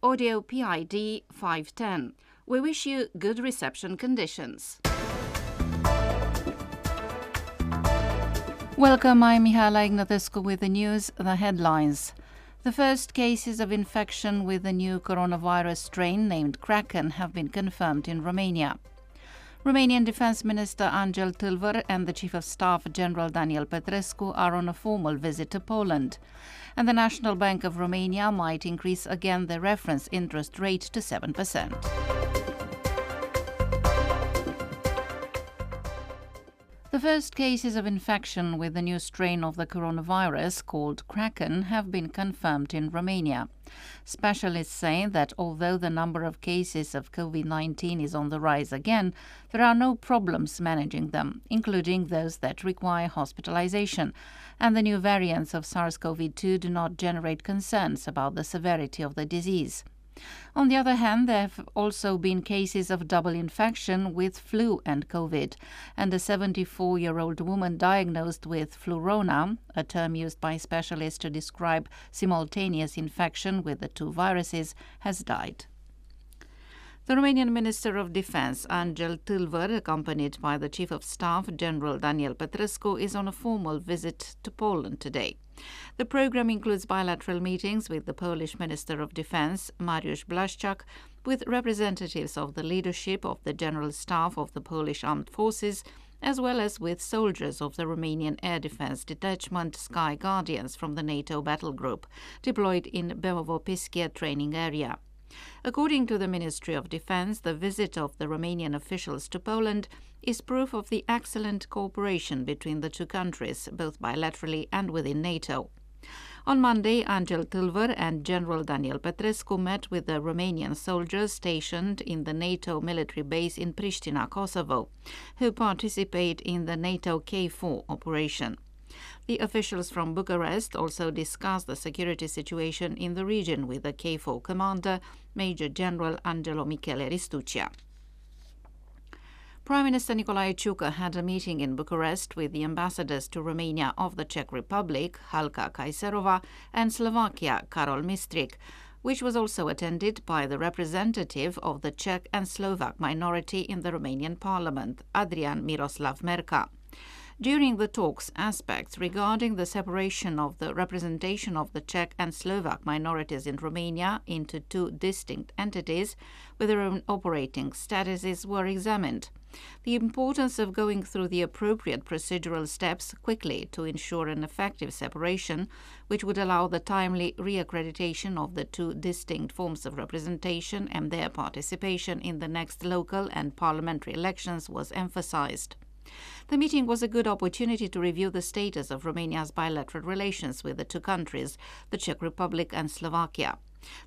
Audio PID 510. We wish you good reception conditions. Welcome, I'm Mihaela Ignatescu with the news, the headlines. The first cases of infection with the new coronavirus strain named Kraken have been confirmed in Romania. Romanian Defence Minister Angel Tâlvăr and the Chief of Staff General Daniel Petrescu are on a formal visit to Poland. And the National Bank of Romania might increase again the reference interest rate to 7%. The first cases of infection with the new strain of the coronavirus called Kraken have been confirmed in Romania. Specialists say that although the number of cases of COVID 19 is on the rise again, there are no problems managing them, including those that require hospitalization, and the new variants of SARS CoV 2 do not generate concerns about the severity of the disease. On the other hand, there have also been cases of double infection with flu and COVID, and a 74 year old woman diagnosed with flurona, a term used by specialists to describe simultaneous infection with the two viruses, has died. The Romanian Minister of Defense, Angel Tâlvăr, accompanied by the Chief of Staff, General Daniel Petrescu, is on a formal visit to Poland today. The program includes bilateral meetings with the Polish Minister of Defense, Mariusz Blaszczak, with representatives of the leadership of the General Staff of the Polish Armed Forces, as well as with soldiers of the Romanian Air Defense Detachment Sky Guardians from the NATO battle group, deployed in Bemowo-Piskie training area. According to the Ministry of Defense, the visit of the Romanian officials to Poland is proof of the excellent cooperation between the two countries, both bilaterally and within NATO. On Monday, Angel Tâlvăr and General Daniel Petrescu met with the Romanian soldiers stationed in the NATO military base in Pristina, Kosovo, who participate in the NATO KFOR operation. The officials from Bucharest also discussed the security situation in the region with the KFOR commander, Major General Angelo Michele Ristuccia. Prime Minister Nicolae Ciucă had a meeting in Bucharest with the ambassadors to Romania of the Czech Republic, Halka Kaiserova, and Slovakia, Karol Mistrik, which was also attended by the representative of the Czech and Slovak minority in the Romanian parliament, Adrian Miroslav Merka. During the talks, aspects regarding the separation of the representation of the Czech and Slovak minorities in Romania into two distinct entities with their own operating statuses were examined. The importance of going through the appropriate procedural steps quickly to ensure an effective separation, which would allow the timely reaccreditation of the two distinct forms of representation and their participation in the next local and parliamentary elections, was emphasized. The meeting was a good opportunity to review the status of Romania's bilateral relations with the two countries, the Czech Republic and Slovakia.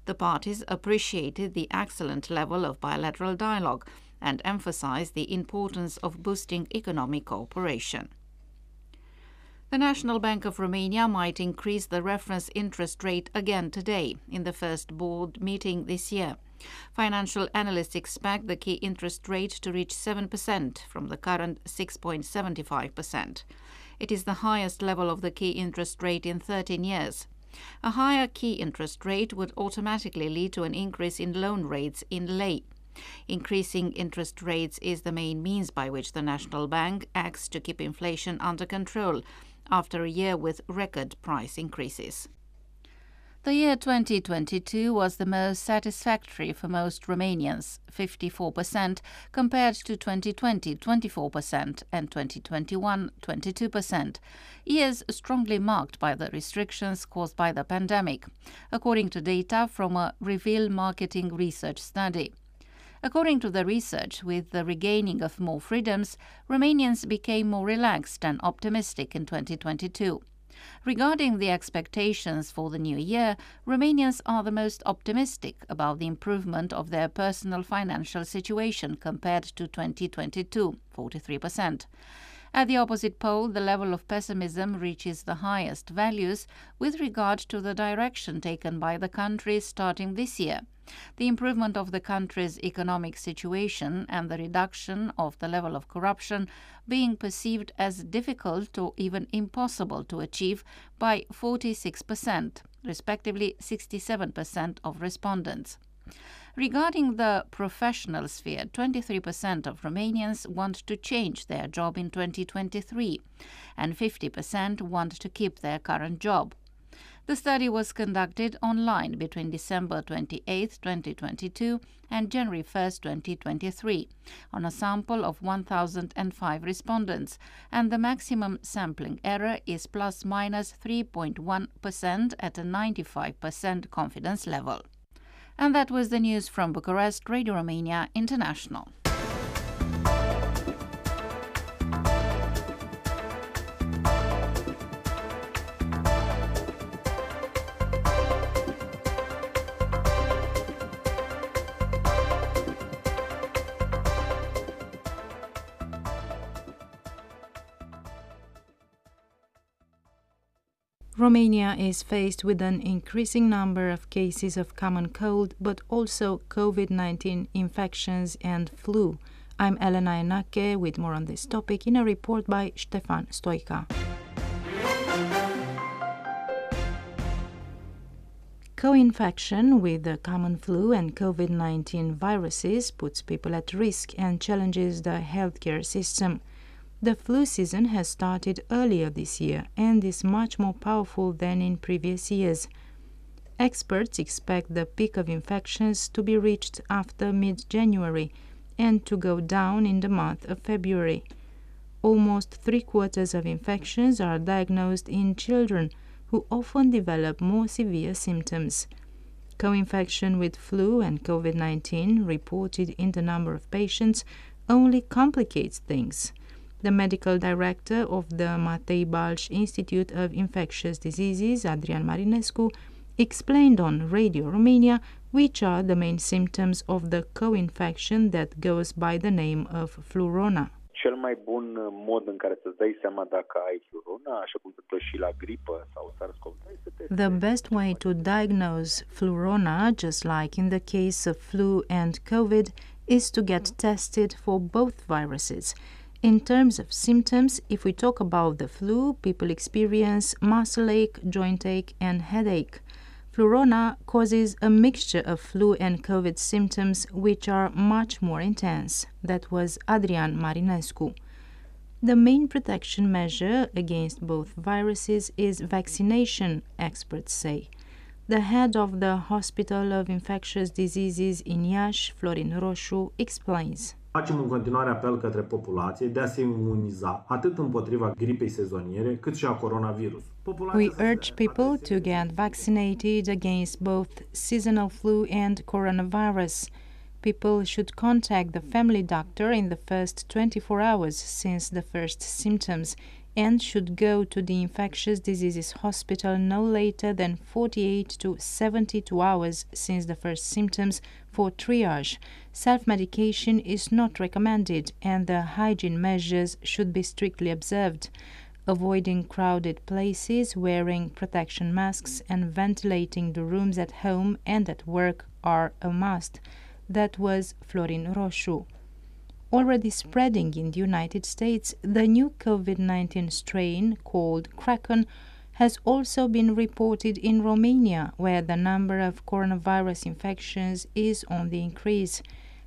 The parties appreciated the excellent level of bilateral dialogue and emphasized the importance of boosting economic cooperation. The National Bank of Romania might increase the reference interest rate again today in the first board meeting this year. Financial analysts expect the key interest rate to reach 7% from the current 6.75%. It is the highest level of the key interest rate in 13 years. A higher key interest rate would automatically lead to an increase in loan rates in lei. Increasing interest rates is the main means by which the National Bank acts to keep inflation under control after a year with record price increases. The year 2022 was the most satisfactory for most Romanians, 54%, compared to 2020, 24%, and 2021, 22%. Years strongly marked by the restrictions caused by the pandemic, according to data from a Reveal marketing research study. According to the research, with the regaining of more freedoms, Romanians became more relaxed and optimistic in 2022. Regarding the expectations for the new year, Romanians are the most optimistic about the improvement of their personal financial situation compared to 2022, 43%. At the opposite pole, the level of pessimism reaches the highest values with regard to the direction taken by the country starting this year. The improvement of the country's economic situation and the reduction of the level of corruption being perceived as difficult or even impossible to achieve by 46%, respectively 67% of respondents. Regarding the professional sphere, 23% of Romanians want to change their job in 2023, and 50% want to keep their current job. The study was conducted online between December 28, 2022 and January 1, 2023, on a sample of 1,005 respondents, and the maximum sampling error is plus minus 3.1 at a 95% confidence level. And that was the news from Bucharest, Radio Romania International. Romania is faced with an increasing number of cases of common cold, but also COVID 19 infections and flu. I'm Elena Enache with more on this topic in a report by Stefan Stoica. Co infection with the common flu and COVID 19 viruses puts people at risk and challenges the healthcare system. The flu season has started earlier this year and is much more powerful than in previous years. Experts expect the peak of infections to be reached after mid January and to go down in the month of February. Almost three quarters of infections are diagnosed in children, who often develop more severe symptoms. Co infection with flu and COVID 19 reported in the number of patients only complicates things the medical director of the Matei Balș Institute of Infectious Diseases, Adrian Marinescu, explained on Radio Romania which are the main symptoms of the co-infection that goes by the name of flurona. Cel mai bun uh, mod în care să-ți dai seama dacă ai flurona, așa cum se și la gripă sau SARS-CoV-2, The best way to diagnose flurona, just like in the case of flu and COVID, is to get tested for both viruses. In terms of symptoms, if we talk about the flu, people experience muscle ache, joint ache, and headache. Flurona causes a mixture of flu and COVID symptoms which are much more intense. That was Adrian Marinescu. The main protection measure against both viruses is vaccination, experts say. The head of the Hospital of Infectious Diseases in Iași, Florin Roșu, explains. Facem în continuare apel către populație de a se imuniza atât împotriva gripei sezoniere cât și a coronavirus. We urge people to get vaccinated against both seasonal flu and coronavirus. People should contact the family doctor in the first 24 hours since the first symptoms and should go to the infectious diseases hospital no later than 48 to 72 hours since the first symptoms for triage. Self medication is not recommended and the hygiene measures should be strictly observed. Avoiding crowded places, wearing protection masks, and ventilating the rooms at home and at work are a must. That was Florin Roșu already spreading in the United States, the new COVID 19 strain called Kraken has also been reported in Romania, where the number of coronavirus infections is on the increase.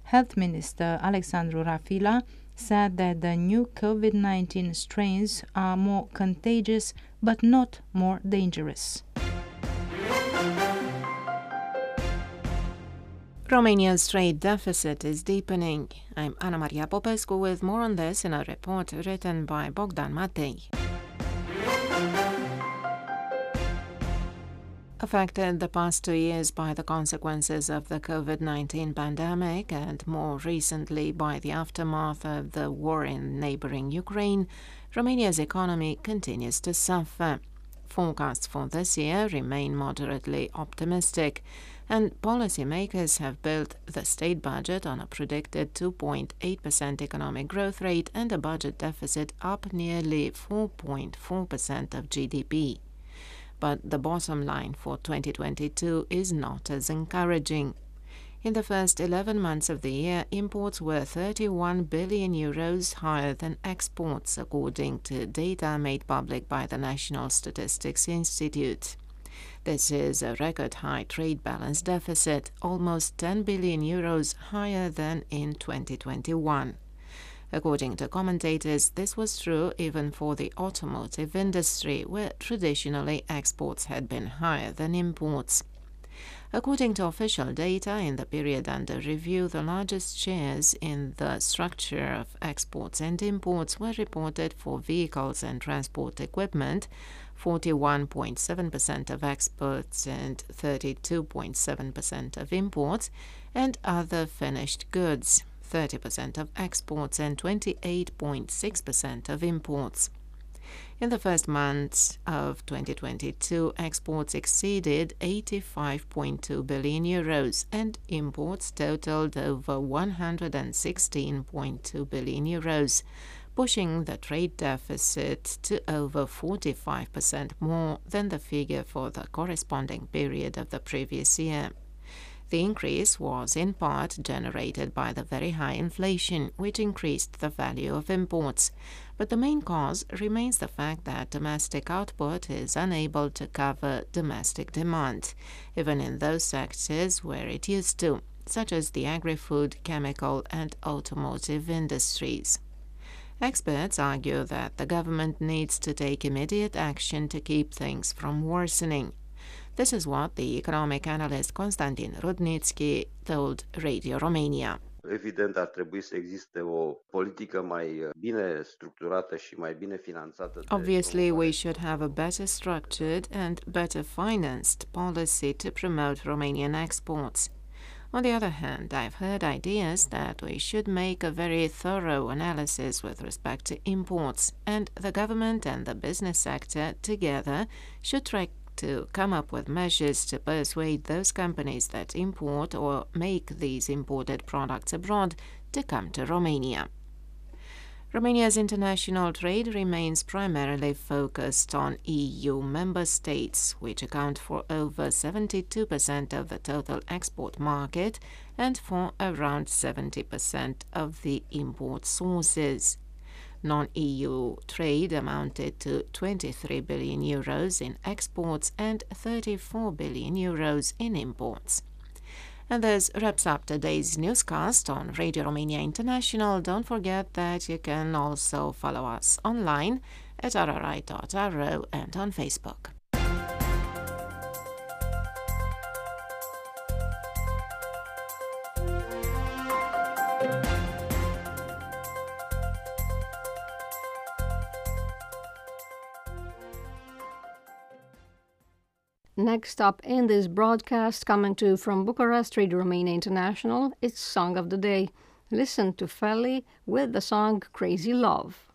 Health Minister Alexandru Rafila said that the new COVID 19 strains are more contagious but not more dangerous. Romania's trade deficit is deepening. I'm Anna Maria Popescu with more on this in a report written by Bogdan Matei. Affected the past two years by the consequences of the COVID 19 pandemic and more recently by the aftermath of the war in neighboring Ukraine, Romania's economy continues to suffer. Forecasts for this year remain moderately optimistic and policymakers have built the state budget on a predicted 2.8% economic growth rate and a budget deficit up nearly 4.4% of GDP. But the bottom line for 2022 is not as encouraging. In the first 11 months of the year, imports were 31 billion euros higher than exports, according to data made public by the National Statistics Institute. This is a record high trade balance deficit, almost 10 billion euros higher than in 2021. According to commentators, this was true even for the automotive industry, where traditionally exports had been higher than imports. According to official data, in the period under review, the largest shares in the structure of exports and imports were reported for vehicles and transport equipment, 41.7% of exports and 32.7% of imports, and other finished goods, 30% of exports and 28.6% of imports. In the first months of 2022, exports exceeded 85.2 billion euros and imports totaled over 116.2 billion euros, pushing the trade deficit to over 45% more than the figure for the corresponding period of the previous year. The increase was in part generated by the very high inflation, which increased the value of imports. But the main cause remains the fact that domestic output is unable to cover domestic demand, even in those sectors where it used to, such as the agri food, chemical, and automotive industries. Experts argue that the government needs to take immediate action to keep things from worsening. This is what the economic analyst Constantin Rudnițchi told Radio Romania. Evident, ar trebui să existe o politică mai uh, bine structurată și mai bine finanțată. Obviously, we should have a better structured and better financed policy to promote Romanian exports. On the other hand, I've heard ideas that we should make a very thorough analysis with respect to imports, and the government and the business sector together should try to come up with measures to persuade those companies that import or make these imported products abroad to come to Romania. Romania's international trade remains primarily focused on EU member states, which account for over 72% of the total export market and for around 70% of the import sources. Non EU trade amounted to 23 billion euros in exports and 34 billion euros in imports. And this wraps up today's newscast on Radio Romania International. Don't forget that you can also follow us online at rri.ro and on Facebook. Next up in this broadcast, coming to you from Bucharest, Radio Romania International, it's Song of the Day. Listen to Feli with the song Crazy Love.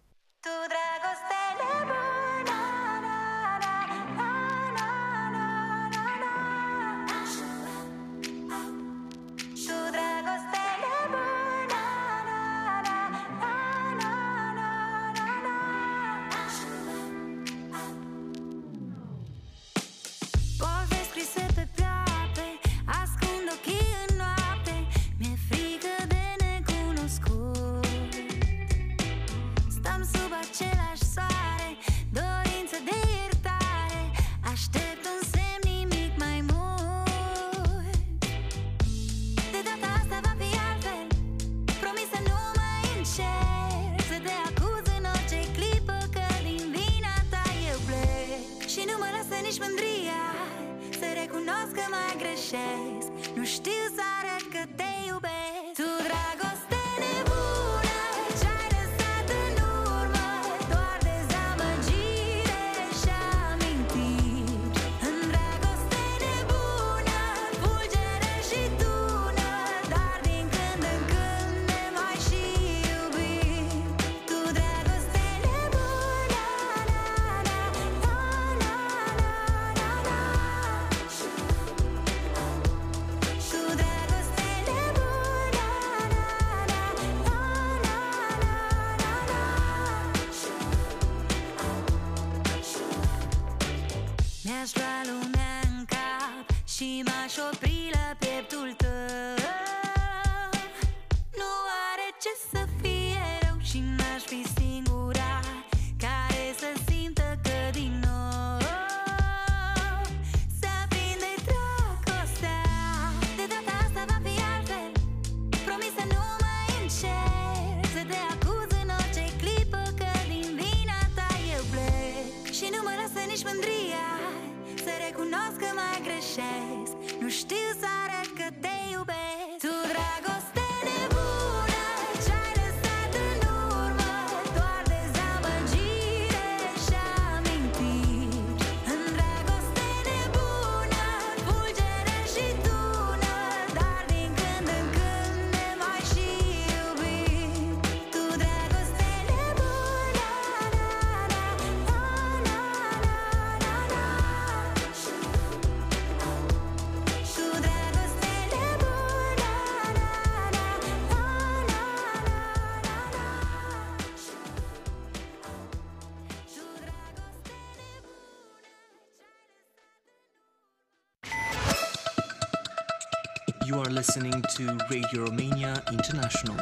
Listening to Radio Romania International.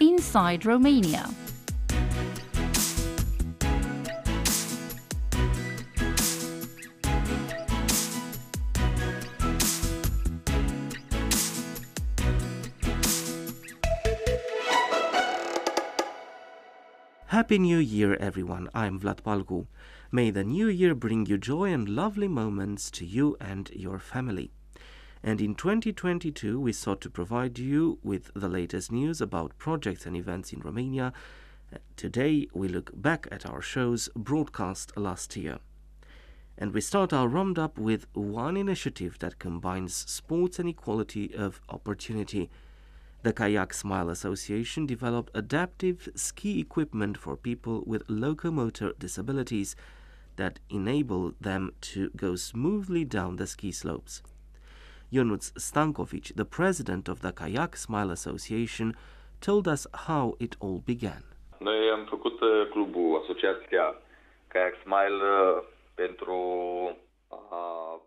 Inside Romania. Happy New Year, everyone. I'm Vlad Palcu. May the new year bring you joy and lovely moments to you and your family. And in 2022, we sought to provide you with the latest news about projects and events in Romania. Today, we look back at our shows broadcast last year. And we start our roundup with one initiative that combines sports and equality of opportunity. The Kayak Smile Association developed adaptive ski equipment for people with locomotor disabilities that enable them to go smoothly down the ski slopes. Ionuț Stankovic, the president of the Kayak Smile Association, told us how it all began. Noi am făcut uh, clubul, asociația Kayak Smile uh, pentru a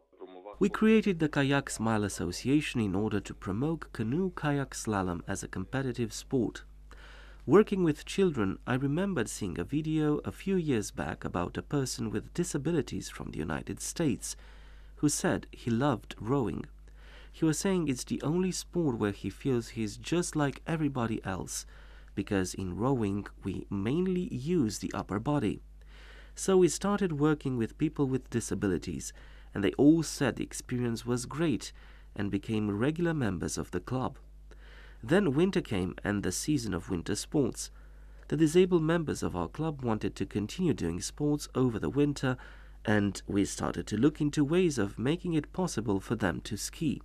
we created the Kayak Smile Association in order to promote canoe kayak slalom as a competitive sport. Working with children, I remembered seeing a video a few years back about a person with disabilities from the United States who said he loved rowing. He was saying it's the only sport where he feels he's just like everybody else, because in rowing we mainly use the upper body. So we started working with people with disabilities and they all said the experience was great and became regular members of the club. Then winter came and the season of winter sports. The disabled members of our club wanted to continue doing sports over the winter, and we started to look into ways of making it possible for them to ski.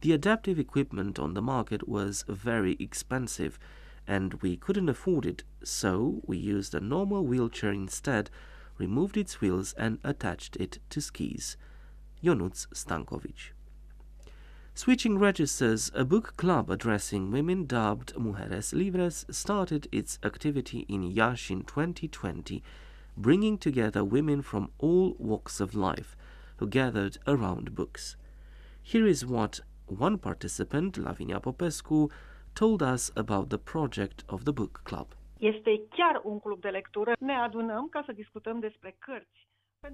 The adaptive equipment on the market was very expensive, and we couldn't afford it, so we used a normal wheelchair instead removed its wheels and attached it to skis. Ionuț Stankovic. Switching registers, a book club addressing women dubbed Mujeres Libres started its activity in Iași in 2020, bringing together women from all walks of life who gathered around books. Here is what one participant, Lavinia Popescu, told us about the project of the book club. Este chiar un club de lectură. Ne adunăm ca să discutăm despre cărți.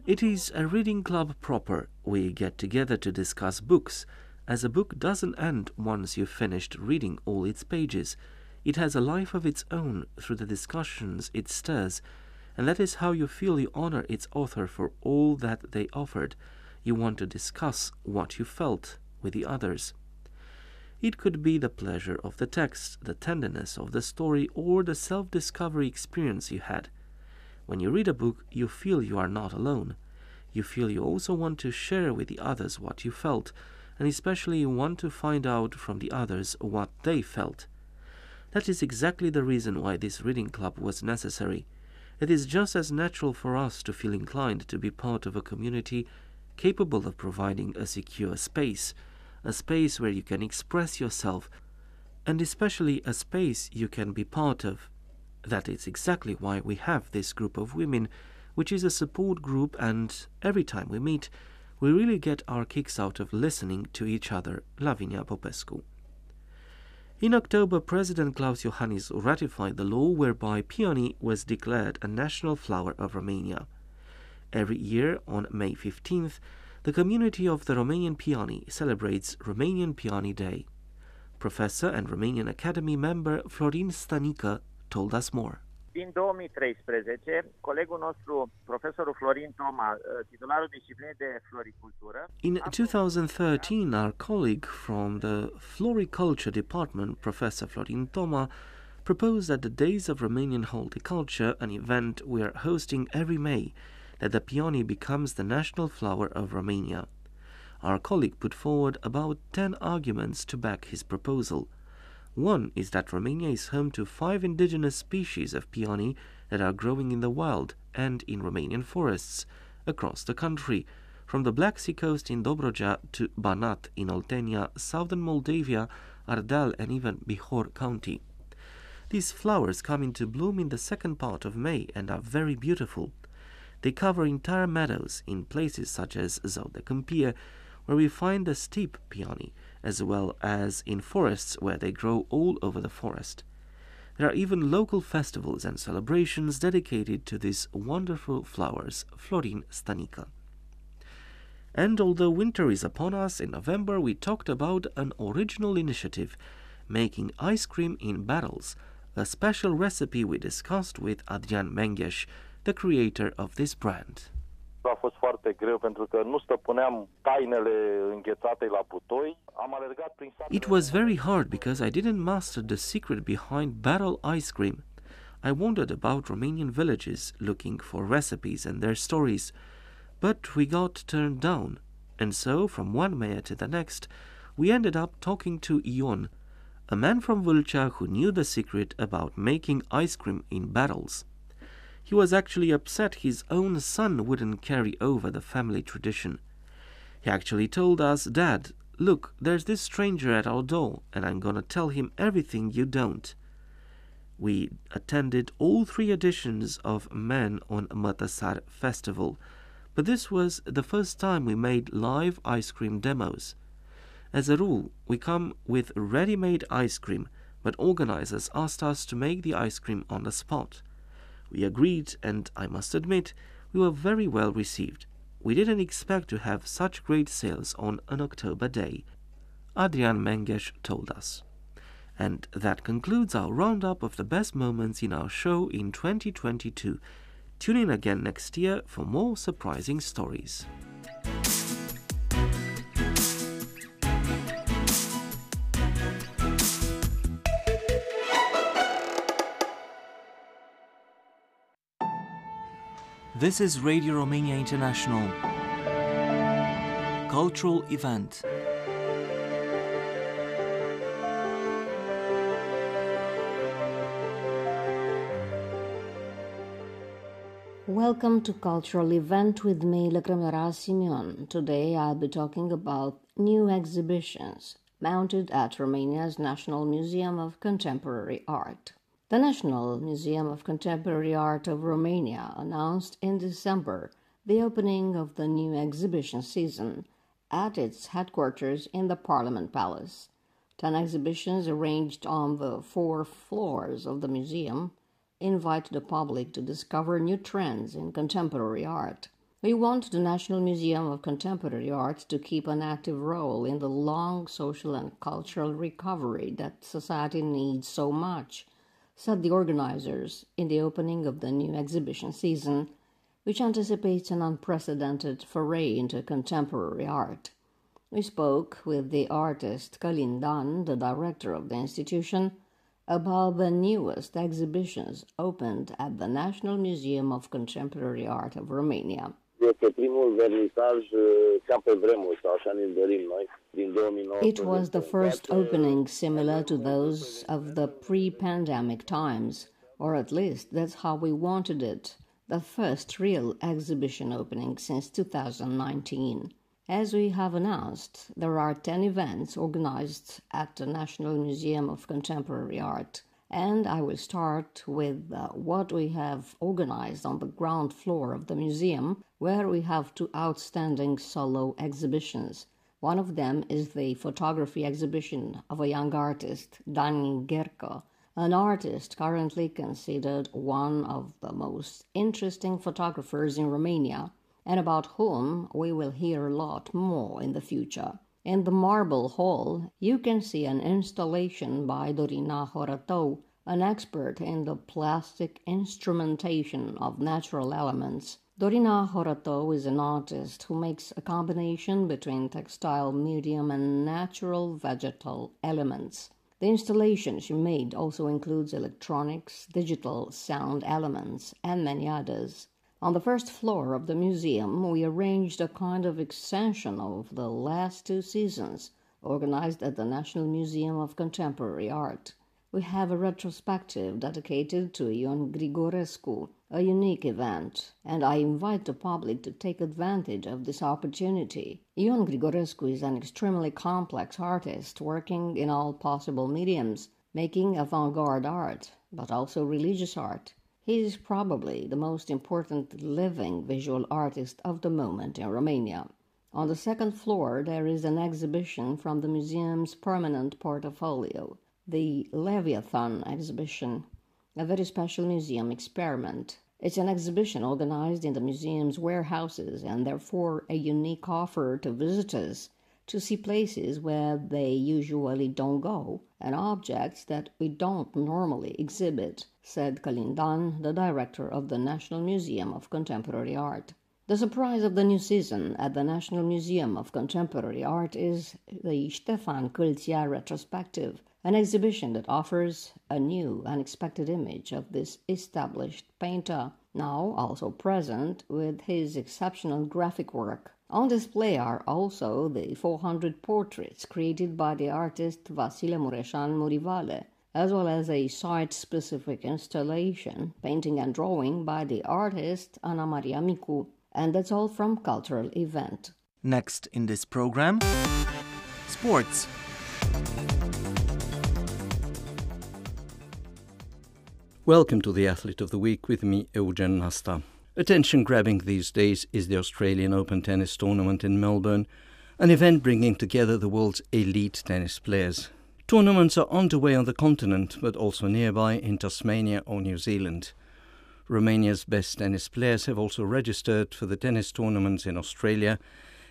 It is a reading club proper. We get together to discuss books, as a book doesn't end once you've finished reading all its pages. It has a life of its own through the discussions it stirs, and that is how you feel you honor its author for all that they offered. You want to discuss what you felt with the others. It could be the pleasure of the text, the tenderness of the story, or the self discovery experience you had. When you read a book, you feel you are not alone. You feel you also want to share with the others what you felt, and especially you want to find out from the others what they felt. That is exactly the reason why this reading club was necessary. It is just as natural for us to feel inclined to be part of a community capable of providing a secure space a space where you can express yourself, and especially a space you can be part of. That is exactly why we have this group of women, which is a support group, and every time we meet, we really get our kicks out of listening to each other, Lavinia Popescu. In October, President Klaus Iohannis ratified the law whereby peony was declared a national flower of Romania. Every year, on May 15th, the community of the Romanian Peony celebrates Romanian Peony Day. Professor and Romanian Academy member Florin Stănică told us more. Din 2013, colegul nostru, profesorul Florin Toma, uh, titularul disciplinei de floricultură. In 2013, our colleague from the Floriculture Department, Professor Florin Toma, proposed at the Days of Romanian Horticulture, an event we are hosting every May, that the peony becomes the national flower of Romania. Our colleague put forward about 10 arguments to back his proposal. One is that Romania is home to five indigenous species of peony that are growing in the wild and in Romanian forests across the country, from the Black Sea coast in Dobrogea to Banat in Oltenia, southern Moldavia, Ardeal, and even Bihor County. These flowers come into bloom in the second part of May and are very beautiful. They cover entire meadows in places such as de where we find the steep peony, as well as in forests where they grow all over the forest. There are even local festivals and celebrations dedicated to these wonderful flowers, Florin Stănică. And although winter is upon us, in November we talked about an original initiative, making ice cream in barrels, a special recipe we discussed with Adrian Mengesh, the creator of this brand. A fost foarte greu pentru că nu stăpâneam tainele înghețate la butoi. Am alergat prin It was very hard because I didn't master the secret behind barrel ice cream. I wandered about Romanian villages looking for recipes and their stories, but we got turned down. And so, from one mayor to the next, we ended up talking to Ion, a man from Vâlcea who knew the secret about making ice cream in barrels. He was actually upset his own son wouldn't carry over the family tradition. He actually told us, Dad, look, there's this stranger at our door, and I'm gonna tell him everything you don't. We attended all three editions of Men on Mătăsar Festival, but this was the first time we made live ice cream demos. As a rule, we come with ready made ice cream, but organizers asked us to make the ice cream on the spot. We agreed, and I must admit, we were very well received. We didn't expect to have such great sales on an October day, Adrian Mengesh told us. And that concludes our roundup of the best moments in our show in 2022. Tune in again next year for more surprising stories. This is Radio Romania International. Cultural event. Welcome to Cultural Event with me, Lăcrămioara Simeon. Today I'll be talking about new exhibitions mounted at Romania's National Museum of Contemporary Art. The National Museum of Contemporary Art of Romania announced in December the opening of the new exhibition season at its headquarters in the Parliament Palace. Ten exhibitions arranged on the four floors of the museum invite the public to discover new trends in contemporary art. We want the National Museum of Contemporary Art to keep an active role in the long social and cultural recovery that society needs so much, said the organizers in the opening of the new exhibition season, which anticipates an unprecedented foray into contemporary art. We spoke with the artist Călin Dan, the director of the institution, about the newest exhibitions opened at the National Museum of Contemporary Art of Romania. Este primul vernisaj ca pe vremuri, sau așa ne dorim noi, din 2019. It was the first opening similar to those of the pre-pandemic times, or at least that's how we wanted it, the first real exhibition opening since 2019. As we have announced, there are 10 events organized at the National Museum of Contemporary Art, and I will start with uh, what we have organized on the ground floor of the museum, where we have two outstanding solo exhibitions. One of them is the photography exhibition of a young artist, Dani Gerko, an artist currently considered one of the most interesting photographers in Romania and about whom we will hear a lot more in the future. In the Marble Hall, you can see an installation by Dorina Horătău, an expert in the plastic instrumentation of natural elements. Dorina Horătău is an artist who makes a combination between textile medium and natural vegetal elements. The installation she made also includes electronics, digital sound elements, and many others. On the first floor of the museum, we arranged a kind of extension of the last two seasons, organized at the National Museum of Contemporary Art. We have a retrospective dedicated to Ion Grigorescu, a unique event, and I invite the public to take advantage of this opportunity. Ion Grigorescu is an extremely complex artist working in all possible mediums making avant garde art, but also religious art. He is probably the most important living visual artist of the moment in Romania. On the second floor, there is an exhibition from the museum's permanent portfolio, the Leviathan exhibition, a very special museum experiment. It's an exhibition organized in the museum's warehouses and therefore a unique offer to visitors to see places where they usually don't go and objects that we don't normally exhibit, said Călin Dan, the director of the National Museum of Contemporary Art. The surprise of the new season at the National Museum of Contemporary Art is the Ștefan Câlția Retrospective, an exhibition that offers a new, unexpected image of this established painter, now also present with his exceptional graphic work. On display are also the 400 portraits created by the artist Vasile Mureșan Murivale, as well as a site specific installation, painting and drawing by the artist Ana Maria Micu. And that's all from Cultural Event. Next in this program, sports. Welcome to the Athlete of the Week with me, Eugen Nasta. Attention grabbing these days is the Australian Open Tennis Tournament in Melbourne, an event bringing together the world's elite tennis players. Tournaments are underway on the continent, but also nearby in Tasmania or New Zealand. Romania's best tennis players have also registered for the tennis tournaments in Australia,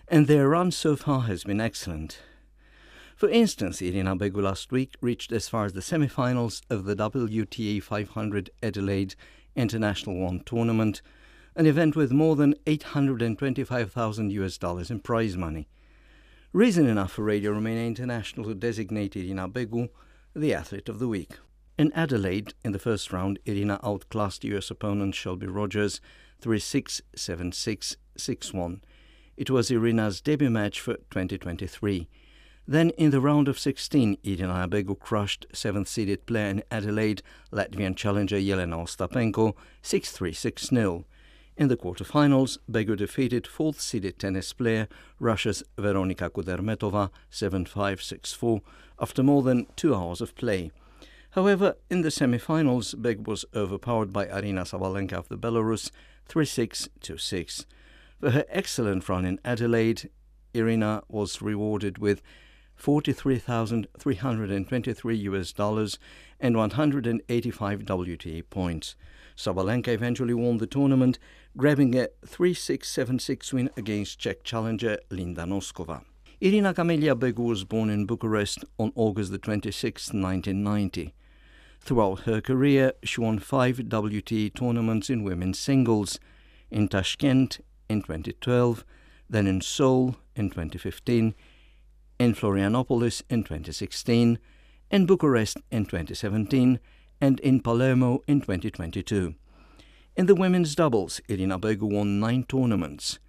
and their run so far has been excellent. For instance, Irina Begu last week reached as far as the semi-finals of the WTA 500 Adelaide International One tournament, an event with more than 825,000 US dollars in prize money. Reason enough for Radio Romania International to designate Irina Begu the Athlete of the Week. In Adelaide, in the first round, Irina outclassed US opponent Shelby Rogers 3 6 7 6 6 1. It was Irina's debut match for 2023. Then, in the round of 16, Irina Begu crushed seventh seeded player in Adelaide, Latvian challenger Jelena Ostapenko 6 3 6 0. In the quarterfinals, Begu defeated fourth seeded tennis player Russia's Veronika Kudermetova 7 5 6 4 after more than two hours of play. However, in the semi-finals, Beg was overpowered by Aryna Sabalenka of the Belarus 3-6-2-6. For her excellent run in Adelaide, Irina was rewarded with 43,323 US dollars and 185 WTA points. Sabalenka eventually won the tournament, grabbing a 3-6-7-6 win against Czech challenger Linda Noskova. Irina Camelia Begu was born in Bucharest on August 26, 1990. Throughout her career, she won five WTA tournaments in women's singles in Tashkent in 2012, then in Seoul in 2015, in Florianopolis in 2016, in Bucharest in 2017, and in Palermo in 2022. In the women's doubles, Irina Begu won nine tournaments.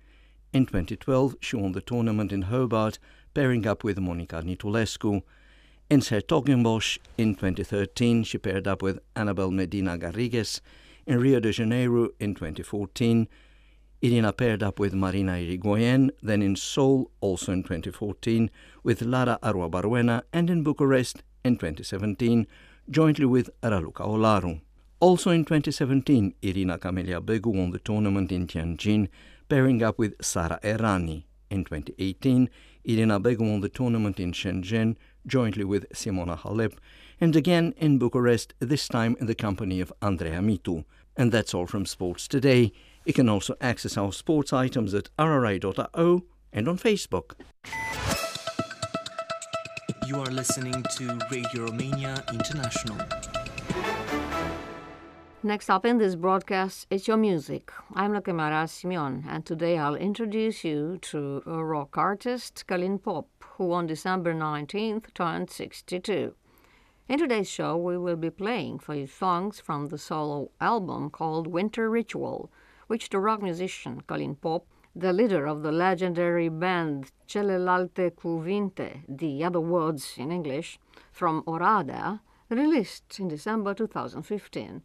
In 2012, she won the tournament in Hobart, pairing up with Monica Niculescu, in 's-Hertogenbosch in 2013, she paired up with Annabel Medina Garrigues. In Rio de Janeiro in 2014, Irina paired up with Marina Irigoyen, then in Seoul, also in 2014, with Lara Arruabarrena, and in Bucharest in 2017, jointly with Raluca Olaru. Also in 2017, Irina Camelia Begu won the tournament in Tianjin, pairing up with Sara Errani. In 2018, Irina Begu won the tournament in Shenzhen, jointly with Simona Halep, and again in Bucharest, this time in the company of Andrea Mitu. And that's all from Sports Today. You can also access our sports items at rri.ro and on Facebook. You are listening to Radio Romania International. Next up in this broadcast is your music. I'm Lăcămioara Simeon, and today I'll introduce you to a rock artist, Călin Pop, who on December 19th turned 62. In today's show, we will be playing for you songs from the solo album called Winter Ritual, which the rock musician Călin Pop, the leader of the legendary band Celelalte Cuvinte, the other words in English, from Oradea, released in December 2015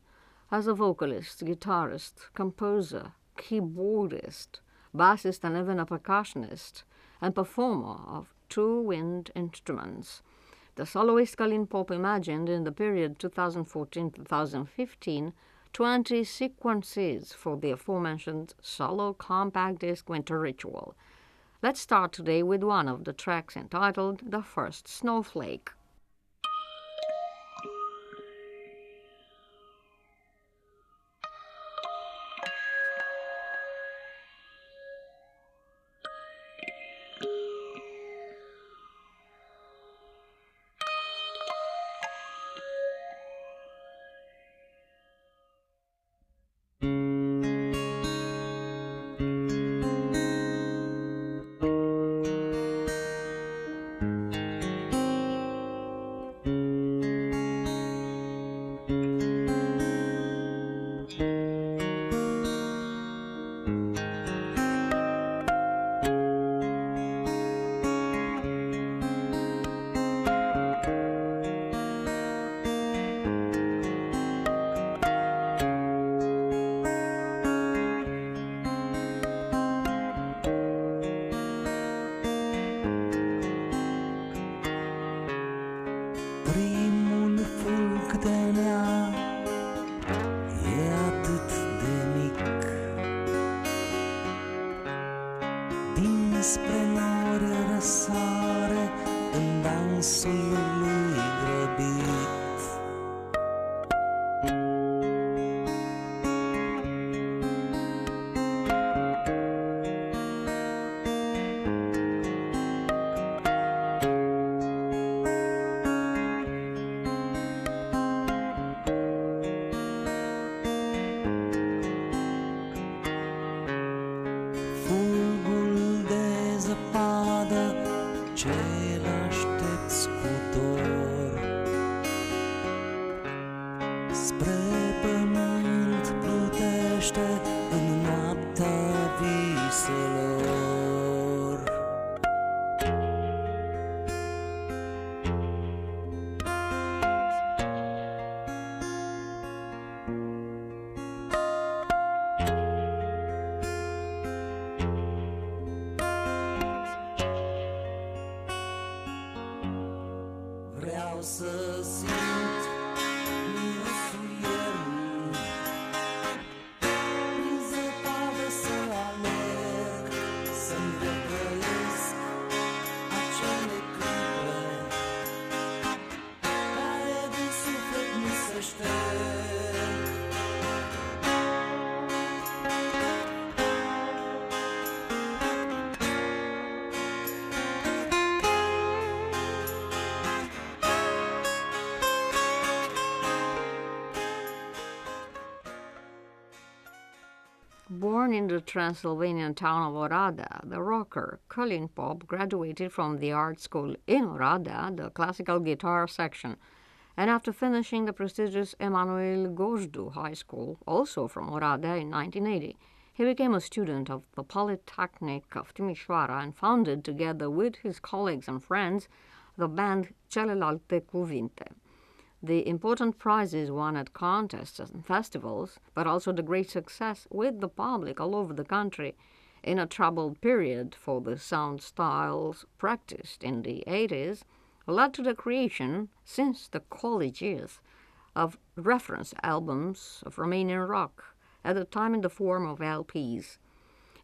as a vocalist, guitarist, composer, keyboardist, bassist, and even a percussionist and performer of two wind instruments. the soloist Călin Pop imagined in the period 2014-2015 20 sequences for the aforementioned solo compact disc winter ritual. Let's start today with one of the tracks entitled The First Snowflake. Born in the Transylvanian town of Oradea, the rocker Călin Pop graduated from the art school in Oradea, the classical guitar section, and after finishing the prestigious Emanuel Gojdu High School, also from Oradea in 1980, he became a student of the Polytechnic of Timișoara and founded, together with his colleagues and friends, the band Celelalte Cuvinte the important prizes won at contests and festivals, but also the great success with the public all over the country in a troubled period for the sound styles practiced in the 80s led to the creation, since the college years, of reference albums of Romanian rock, at the time in the form of LPs.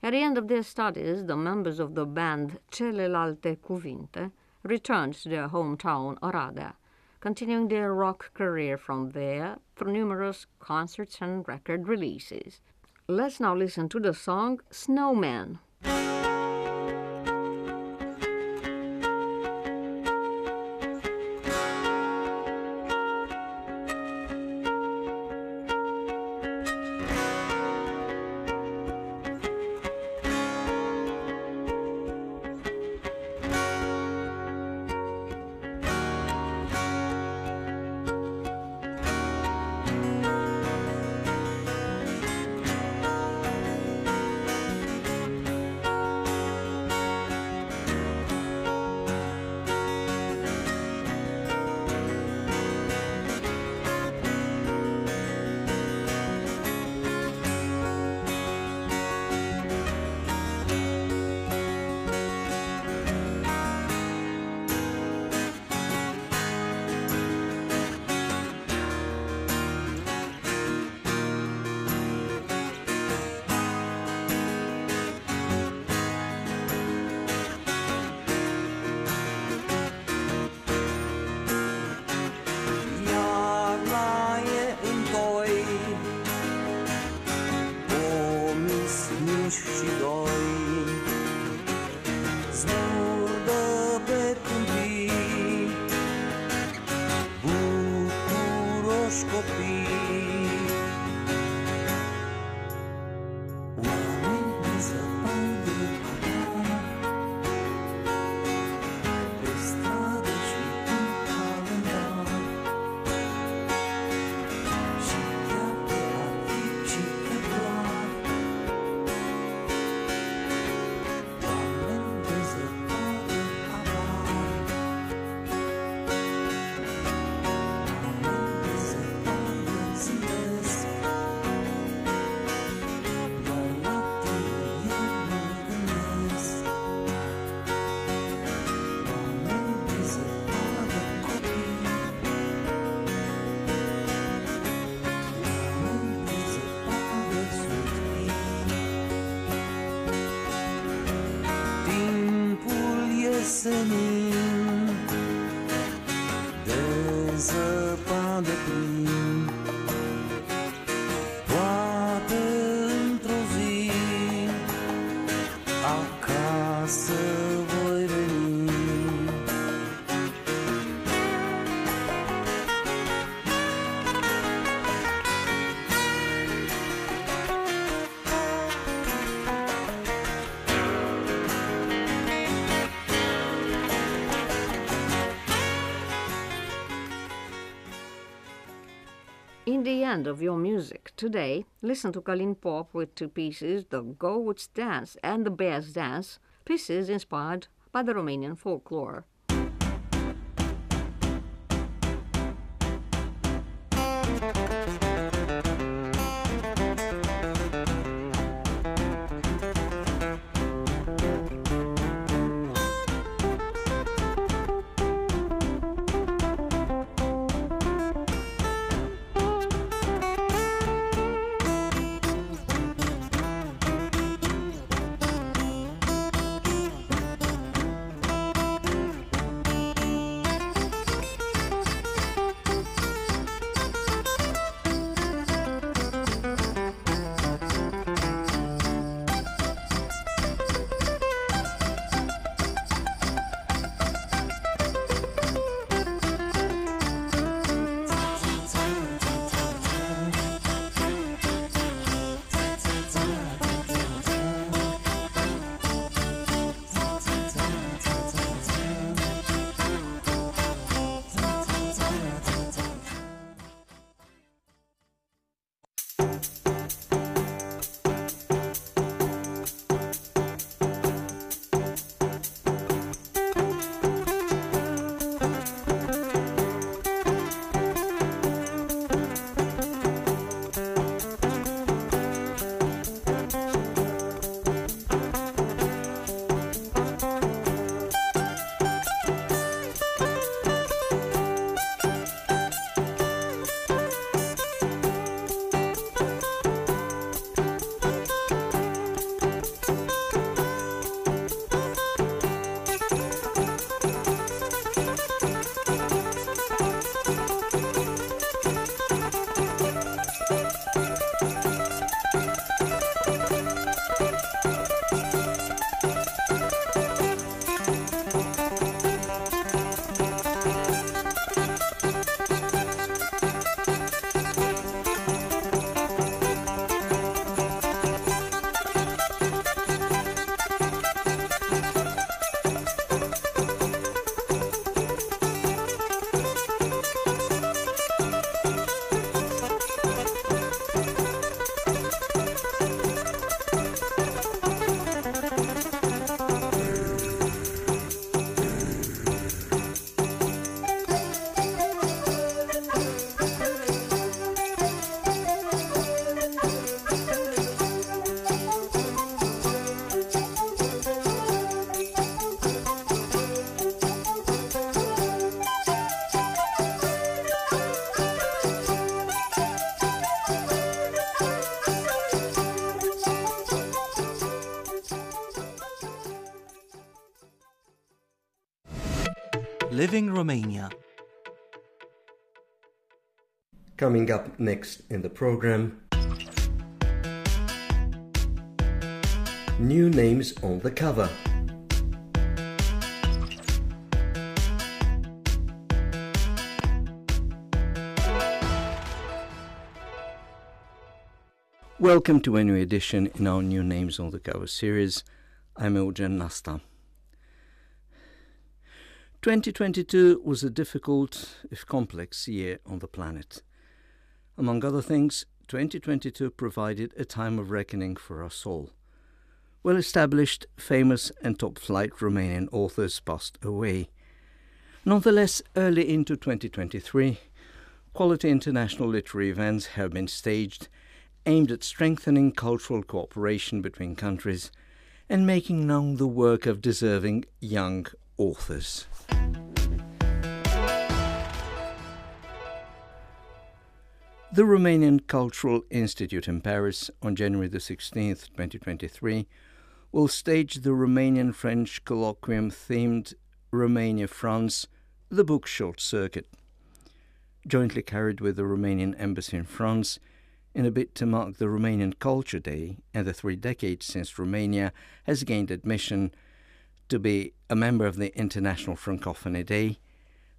At the end of their studies, the members of the band Celelalte Cuvinte returned to their hometown, Oradea continuing their rock career from there through numerous concerts and record releases. Let's now listen to the song Snowman. End of your music today, listen to Călin Pop with two pieces, The Goats Dance and The Bears Dance, pieces inspired by the Romanian folklore. Romania. Coming up next in the program New names on the cover. Welcome to a new edition in our New Names on the Cover series. I'm Eugen Nasta. 2022 was a difficult, if complex, year on the planet. Among other things, 2022 provided a time of reckoning for us all. Well established, famous, and top flight Romanian authors passed away. Nonetheless, early into 2023, quality international literary events have been staged aimed at strengthening cultural cooperation between countries and making known the work of deserving young authors. The Romanian Cultural Institute in Paris on January the 16th, 2023 will stage the Romanian French colloquium themed Romania France, the book short circuit. Jointly carried with the Romanian Embassy in France, in a bid to mark the Romanian Culture Day and the three decades since Romania has gained admission to be a member of the International Francophony Day,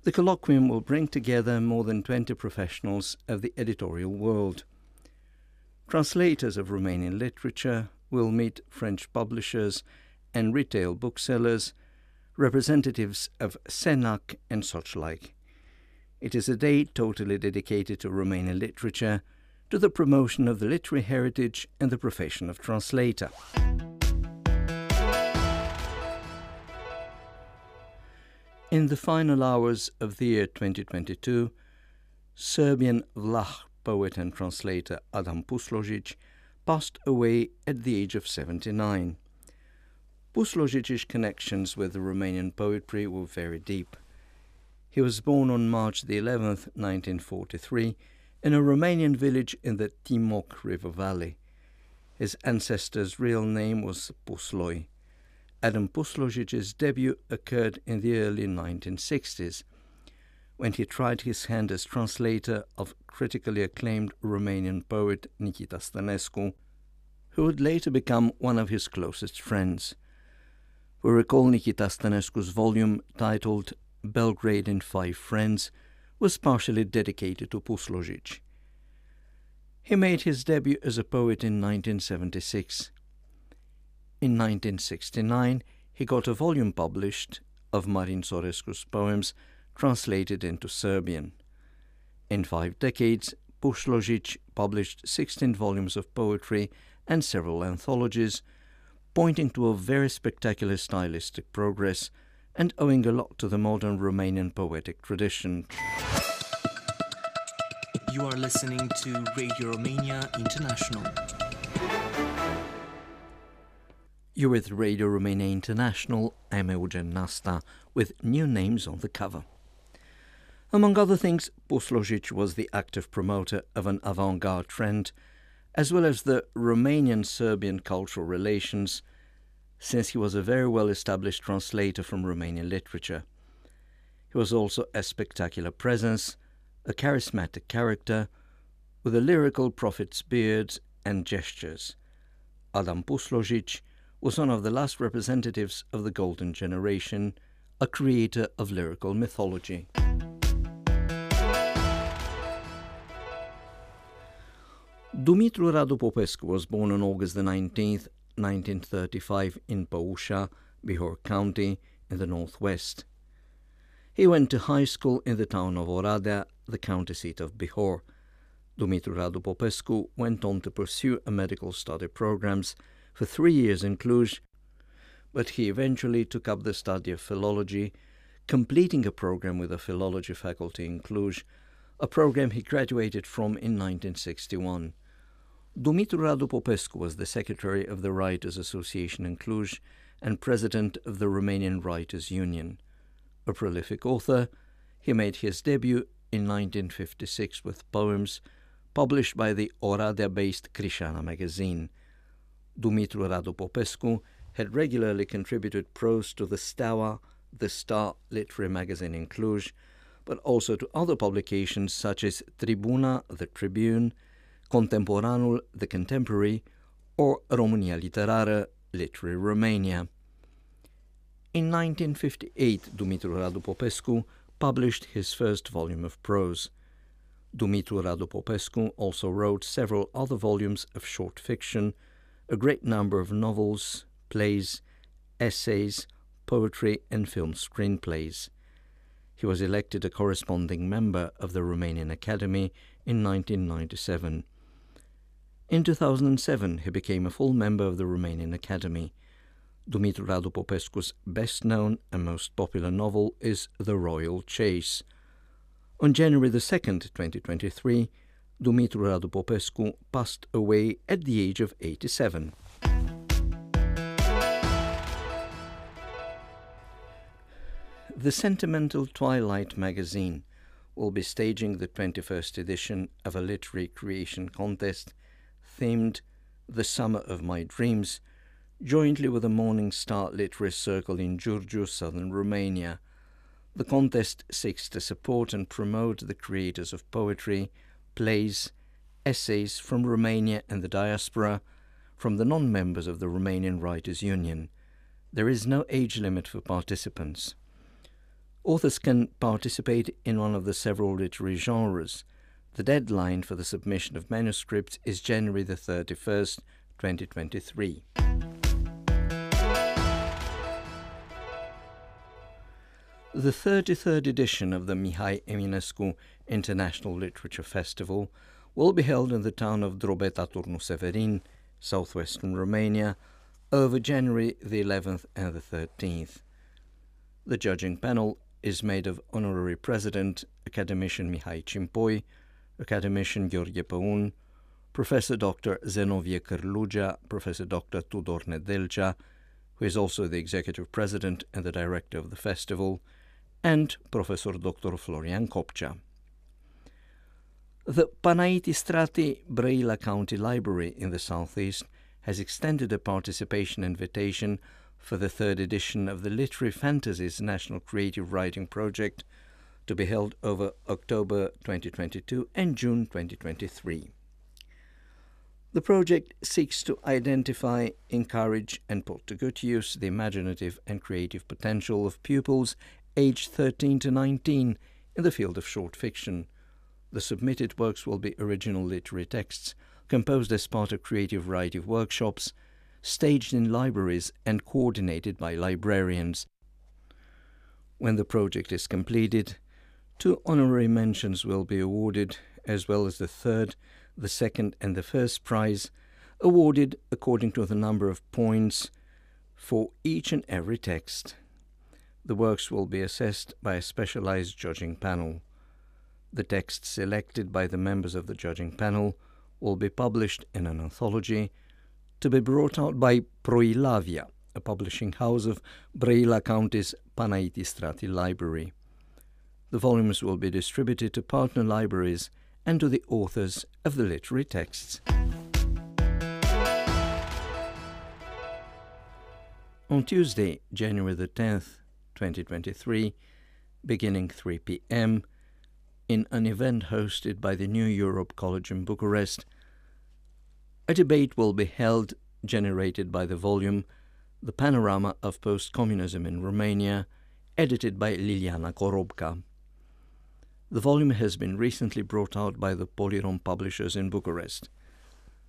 the colloquium will bring together more than 20 professionals of the editorial world. Translators of Romanian literature will meet French publishers and retail booksellers, representatives of Senac and such like. It is a day totally dedicated to Romanian literature, to the promotion of the literary heritage and the profession of translator. In the final hours of the year 2022, Serbian Vlach poet and translator Adam Puslojić passed away at the age of 79. Puslojić's connections with Romanian poetry were very deep. He was born on March the 11th, 1943, in a Romanian village in the Timok River Valley. His ancestor's real name was Pusloi. Adam Puslojić's debut occurred in the early 1960s when he tried his hand as translator of critically acclaimed Romanian poet Nichita Stănescu, who would later become one of his closest friends. We recall Nichita Stănescu's volume titled Belgrade and Five Friends was partially dedicated to Puslojić. He made his debut as a poet in 1976. In 1969, he got a volume published of Marin Sorescu's poems translated into Serbian. In five decades, Puslojić published 16 volumes of poetry and several anthologies, pointing to a very spectacular stylistic progress and owing a lot to the modern Romanian poetic tradition. You are listening to Radio Romania International. You're with Radio Romania International. I'm Eugen Nasta with new names on the cover. Among other things, Puslojić was the active promoter of an avant garde trend, as well as the Romanian Serbian cultural relations, since he was a very well established translator from Romanian literature. He was also a spectacular presence, a charismatic character, with a lyrical prophet's beard and gestures. Adam Puslojić was one of the last representatives of the Golden Generation, a creator of lyrical mythology. Dumitru Radu Popescu was born on August the 19th, 1935 in Păușa, Bihor County, in the northwest. He went to high school in the town of Oradea, the county seat of Bihor. Dumitru Radu Popescu went on to pursue a medical study programs for three years in Cluj, but he eventually took up the study of philology, completing a program with the philology faculty in Cluj, a program he graduated from in 1961. Dumitru Radu Popescu was the secretary of the Writers Association in Cluj and president of the Romanian Writers Union. A prolific author, he made his debut in 1956 with poems published by the Oradea-based Crișana magazine. Dumitru Radu Popescu had regularly contributed prose to the Steaua, the Star literary magazine in Cluj, but also to other publications such as Tribuna, the Tribune, Contemporanul, The Contemporary, or România Literară, Literary Romania. In 1958, Dumitru Radu Popescu published his first volume of prose. Dumitru Radu Popescu also wrote several other volumes of short fiction, a great number of novels, plays, essays, poetry, and film screenplays. He was elected a corresponding member of the Romanian Academy in 1997. In 2007, he became a full member of the Romanian Academy. Dumitru Radu Popescu's best known and most popular novel is The Royal Chase. On January the 2nd, 2023, Dumitru Radu Popescu passed away at the age of 87. The Sentimental Twilight magazine will be staging the 21st edition of a literary creation contest themed The Summer of My Dreams, jointly with the Morning Star Literary Circle in Giurgiu, southern Romania. The contest seeks to support and promote the creators of poetry, plays, essays from Romania and the diaspora, from the non members of the Romanian Writers' Union. There is no age limit for participants. Authors can participate in one of the several literary genres the deadline for the submission of manuscripts is January the 31st, 2023. The 33rd edition of the Mihai Eminescu International Literature Festival will be held in the town of Drobeta Turnu Severin, southwestern Romania, over January the 11th and the 13th. The judging panel is made of honorary president academician Mihai Cimpoi, academician Gheorghe Păun, Professor Dr. Zenovie Cârlugea, Professor Dr. Tudor Nedelcea, who is also the executive president and the director of the festival, and Professor Dr. Florian Copcea. The Panait Istrati Brăila County Library in the southeast has extended a participation invitation for the third edition of the Literary Fantasies National Creative Writing Project to be held over October 2022 and June 2023. The project seeks to identify, encourage, and put to good use the imaginative and creative potential of pupils aged 13 to 19 in the field of short fiction. The submitted works will be original literary texts composed as part of creative writing workshops, staged in libraries and coordinated by librarians. When the project is completed, two honorary mentions will be awarded, as well as the third, the second, and the first prize, awarded according to the number of points for each and every text. The works will be assessed by a specialized judging panel. The texts selected by the members of the judging panel will be published in an anthology to be brought out by Proilavia, a publishing house of Brăila County's Panaiti Library. The volumes will be distributed to partner libraries and to the authors of the literary texts. On Tuesday, January the 10th, 2023, beginning 3 p.m., in an event hosted by the New Europe College in Bucharest, a debate will be held generated by the volume The Panorama of Post-Communism in Romania, edited by Liliana Korobka. The volume has been recently brought out by the Polirom publishers in Bucharest.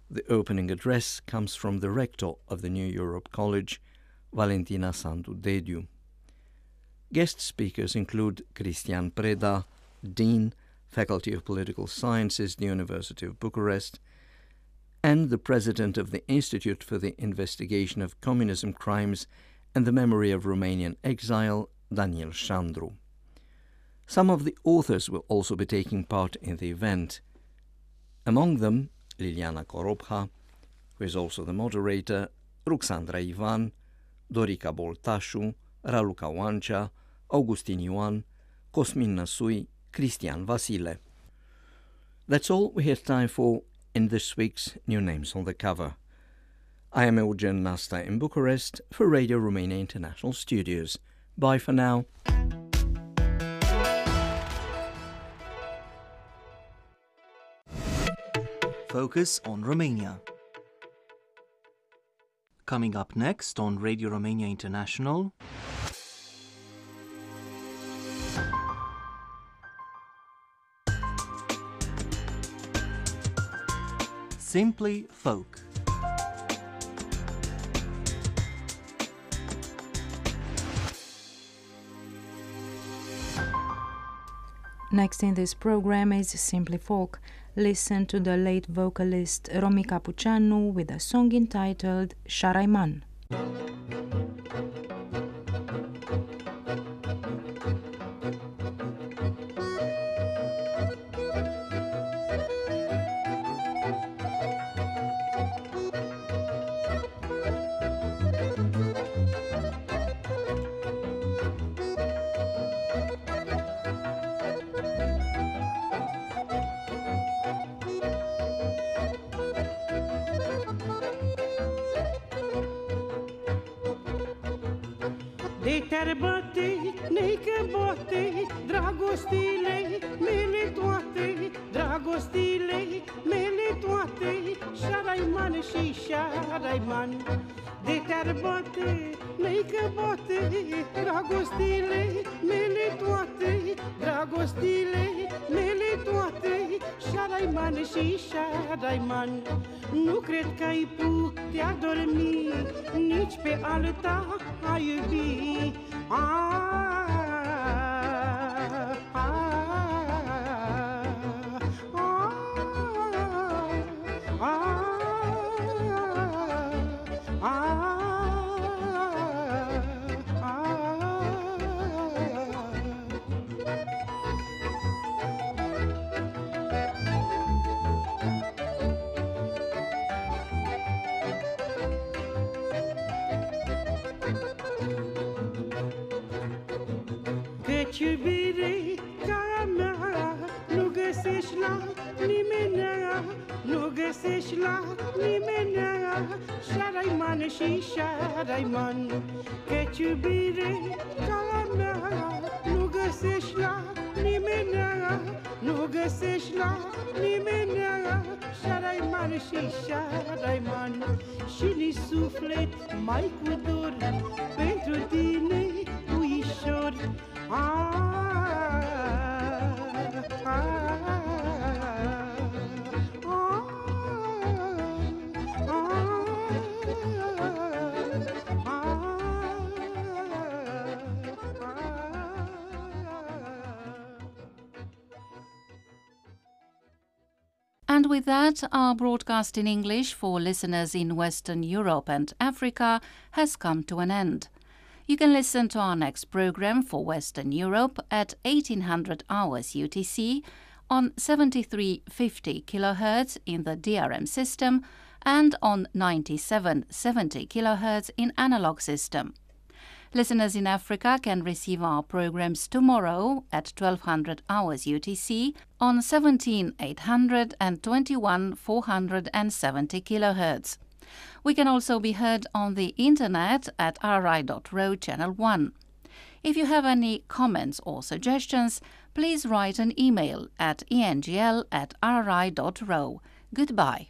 The opening address comes from the rector of the New Europe College, Valentina Sandu Dediu. Guest speakers include Cristian Preda, Dean, Faculty of Political Sciences, the University of Bucharest, and the president of the Institute for the Investigation of Communism Crimes and the Memory of Romanian Exile, Daniel Sandru. Some of the authors will also be taking part in the event. Among them, Liliana Korobha, who is also the moderator, Ruxandra Ivan, Dorica Boltashu, Raluca Wancea, Augustin Ioan, Cosmin Năsui, Cristian Vasile. That's all we have time for in this week's New Names on the Cover. I am Eugen Nasta in Bucharest for Radio Romania International Studios. Bye for now. Focus on Romania. Coming up next on Radio Romania International. Simply Folk. Next in this program is Simply Folk. Listen to the late vocalist Romica Puceanu with a song entitled Șaraiman. Nu găsești la nimenea Șaraiman și șaraiman Căci iubire ca mea Nu găsești la nimenea Nu găsești la nimenea Șaraiman și șaraiman Și ni suflet mai cu dor Pentru tine uișor. Ah, with that, our broadcast in English for listeners in Western Europe and Africa has come to an end. You can listen to our next program for Western Europe at 1800 hours UTC on 7350 kHz in the DRM system and on 9770 kHz in analog system. Listeners in Africa can receive our programs tomorrow at 1200 hours UTC on 17800 and 21470 kHz. We can also be heard on the internet at rri.ro channel 1. If you have any comments or suggestions, please write an email at engl at rri.ro. Goodbye.